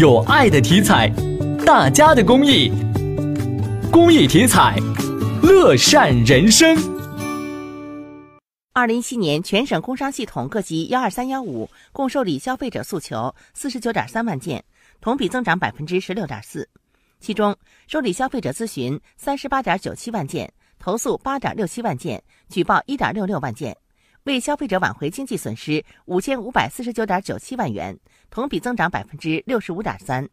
有爱的体彩，大家的公益，公益体彩，乐善人生。二零一七年，全省工商系统各级幺二三幺五共受理消费者诉求四十九点三万件，同比增长百分之十六点四。其中，受理消费者咨询三十八点九七万件，投诉八点六七万件，举报一点六六万件。为消费者挽回经济损失五千五百四十九点九七万元，同比增长百分之六十五点三。